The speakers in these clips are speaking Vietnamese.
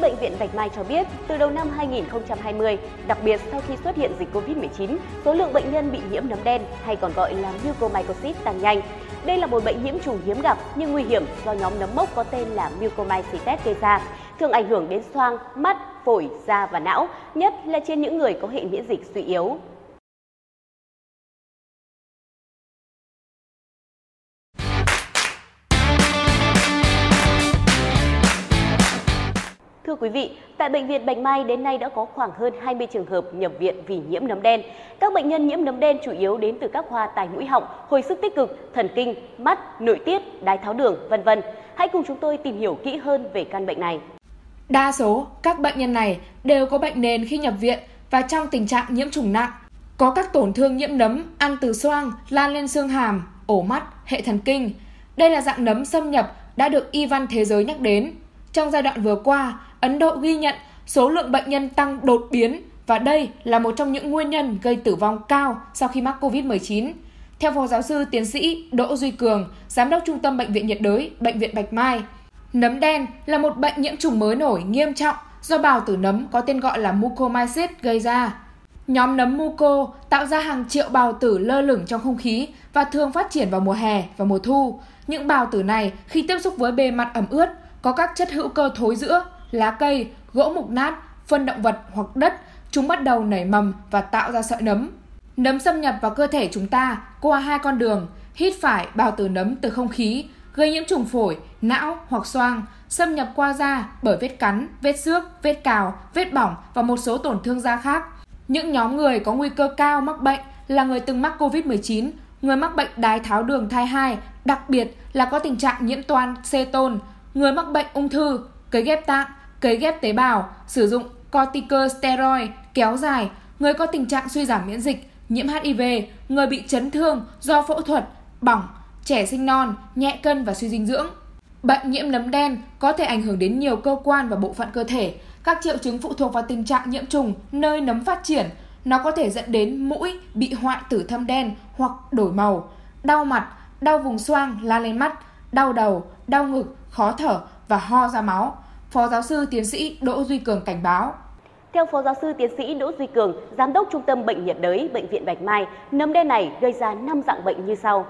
Bệnh viện Bạch Mai cho biết, từ đầu năm 2020, đặc biệt sau khi xuất hiện dịch COVID-19, số lượng bệnh nhân bị nhiễm nấm đen hay còn gọi là mucormycosis tăng nhanh. Đây là một bệnh nhiễm trùng hiếm gặp nhưng nguy hiểm do nhóm nấm mốc có tên là mucormycetes gây ra, thường ảnh hưởng đến xoang, mắt, phổi, da và não, nhất là trên những người có hệ miễn dịch suy yếu. Thưa quý vị, tại Bệnh viện Bạch Mai đến nay đã có khoảng hơn 20 trường hợp nhập viện vì nhiễm nấm đen. Các bệnh nhân nhiễm nấm đen chủ yếu đến từ các khoa tai mũi họng, hồi sức tích cực, thần kinh, mắt, nội tiết, đái tháo đường, vân vân. Hãy cùng chúng tôi tìm hiểu kỹ hơn về căn bệnh này. Đa số các bệnh nhân này đều có bệnh nền khi nhập viện và trong tình trạng nhiễm trùng nặng, có các tổn thương nhiễm nấm ăn từ xoang, lan lên xương hàm, ổ mắt, hệ thần kinh. Đây là dạng nấm xâm nhập đã được y văn thế giới nhắc đến. Trong giai đoạn vừa qua, Ấn Độ ghi nhận số lượng bệnh nhân tăng đột biến và đây là một trong những nguyên nhân gây tử vong cao sau khi mắc COVID-19. Theo Phó Giáo sư Tiến sĩ Đỗ Duy Cường, Giám đốc Trung tâm Bệnh viện nhiệt đới, Bệnh viện Bạch Mai, nấm đen là một bệnh nhiễm trùng mới nổi nghiêm trọng do bào tử nấm có tên gọi là mucormycetes gây ra. Nhóm nấm muco tạo ra hàng triệu bào tử lơ lửng trong không khí và thường phát triển vào mùa hè và mùa thu. Những bào tử này khi tiếp xúc với bề mặt ẩm ướt có các chất hữu cơ thối rữa lá cây, gỗ mục nát, phân động vật hoặc đất, chúng bắt đầu nảy mầm và tạo ra sợi nấm. Nấm xâm nhập vào cơ thể chúng ta qua hai con đường, hít phải bào tử nấm từ không khí, gây nhiễm trùng phổi, não hoặc xoang, xâm nhập qua da bởi vết cắn, vết xước, vết cào, vết bỏng và một số tổn thương da khác. Những nhóm người có nguy cơ cao mắc bệnh là người từng mắc COVID-19, người mắc bệnh đái tháo đường thai 2, đặc biệt là có tình trạng nhiễm toan ceton, người mắc bệnh ung thư, cấy ghép tạng, cấy ghép tế bào, sử dụng corticosteroid kéo dài, người có tình trạng suy giảm miễn dịch, nhiễm HIV, người bị chấn thương do phẫu thuật, bỏng, trẻ sinh non, nhẹ cân và suy dinh dưỡng. Bệnh nhiễm nấm đen có thể ảnh hưởng đến nhiều cơ quan và bộ phận cơ thể. Các triệu chứng phụ thuộc vào tình trạng nhiễm trùng nơi nấm phát triển. Nó có thể dẫn đến mũi bị hoại tử thâm đen hoặc đổi màu, đau mặt, đau vùng xoang la lên mắt, đau đầu, đau ngực, khó thở và ho ra máu. Phó giáo sư tiến sĩ Đỗ Duy Cường cảnh báo. Theo Phó giáo sư tiến sĩ Đỗ Duy Cường, Giám đốc Trung tâm Bệnh nhiệt đới Bệnh viện Bạch Mai, nấm đen này gây ra 5 dạng bệnh như sau.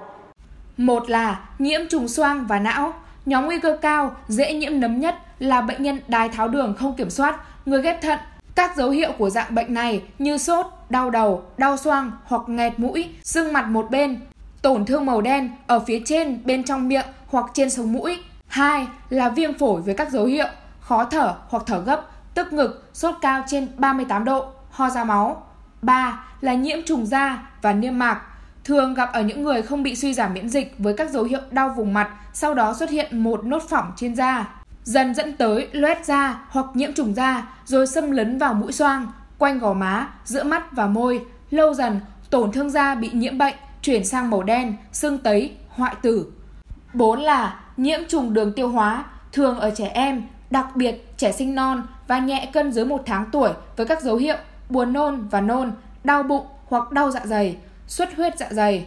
Một là nhiễm trùng xoang và não. Nhóm nguy cơ cao, dễ nhiễm nấm nhất là bệnh nhân đái tháo đường không kiểm soát, người ghép thận. Các dấu hiệu của dạng bệnh này như sốt, đau đầu, đau xoang hoặc nghẹt mũi, sưng mặt một bên, tổn thương màu đen ở phía trên bên trong miệng hoặc trên sống mũi. Hai là viêm phổi với các dấu hiệu khó thở hoặc thở gấp, tức ngực, sốt cao trên 38 độ, ho ra máu. 3 là nhiễm trùng da và niêm mạc, thường gặp ở những người không bị suy giảm miễn dịch với các dấu hiệu đau vùng mặt, sau đó xuất hiện một nốt phỏng trên da, dần dẫn tới loét da hoặc nhiễm trùng da, rồi xâm lấn vào mũi xoang, quanh gò má, giữa mắt và môi. Lâu dần, tổn thương da bị nhiễm bệnh, chuyển sang màu đen, sưng tấy, hoại tử. 4 là nhiễm trùng đường tiêu hóa, thường ở trẻ em, đặc biệt trẻ sinh non và nhẹ cân dưới 1 tháng tuổi với các dấu hiệu buồn nôn và nôn, đau bụng hoặc đau dạ dày, xuất huyết dạ dày.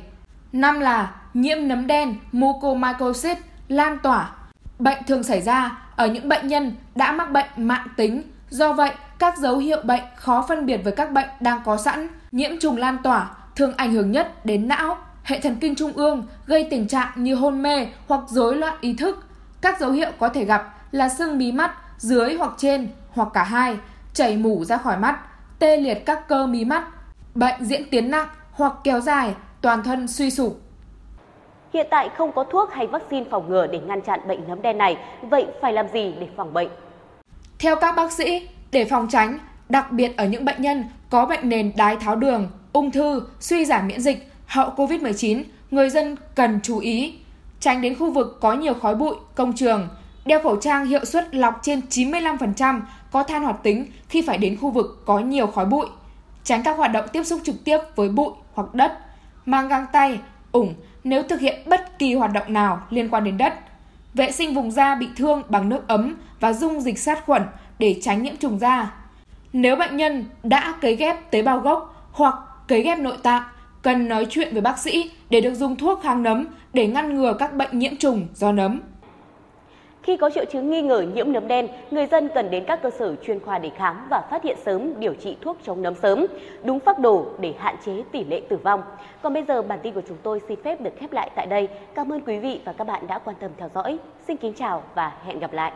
Năm là nhiễm nấm đen mucormycosis lan tỏa. Bệnh thường xảy ra ở những bệnh nhân đã mắc bệnh mạng tính. Do vậy, các dấu hiệu bệnh khó phân biệt với các bệnh đang có sẵn. Nhiễm trùng lan tỏa thường ảnh hưởng nhất đến não, hệ thần kinh trung ương, gây tình trạng như hôn mê hoặc rối loạn ý thức. Các dấu hiệu có thể gặp là sưng mí mắt dưới hoặc trên hoặc cả hai, chảy mủ ra khỏi mắt, tê liệt các cơ mí mắt, bệnh diễn tiến nặng hoặc kéo dài, toàn thân suy sụp. Hiện tại không có thuốc hay vaccine phòng ngừa để ngăn chặn bệnh nấm đen này, vậy phải làm gì để phòng bệnh? Theo các bác sĩ, để phòng tránh, đặc biệt ở những bệnh nhân có bệnh nền đái tháo đường, ung thư, suy giảm miễn dịch, hậu Covid-19, người dân cần chú ý tránh đến khu vực có nhiều khói bụi, công trường, Đeo khẩu trang hiệu suất lọc trên 95% có than hoạt tính khi phải đến khu vực có nhiều khói bụi. Tránh các hoạt động tiếp xúc trực tiếp với bụi hoặc đất. Mang găng tay, ủng nếu thực hiện bất kỳ hoạt động nào liên quan đến đất. Vệ sinh vùng da bị thương bằng nước ấm và dung dịch sát khuẩn để tránh nhiễm trùng da. Nếu bệnh nhân đã cấy ghép tế bào gốc hoặc cấy ghép nội tạng, cần nói chuyện với bác sĩ để được dùng thuốc kháng nấm để ngăn ngừa các bệnh nhiễm trùng do nấm. Khi có triệu chứng nghi ngờ nhiễm nấm đen, người dân cần đến các cơ sở chuyên khoa để khám và phát hiện sớm điều trị thuốc chống nấm sớm, đúng phác đồ để hạn chế tỷ lệ tử vong. Còn bây giờ bản tin của chúng tôi xin phép được khép lại tại đây. Cảm ơn quý vị và các bạn đã quan tâm theo dõi. Xin kính chào và hẹn gặp lại.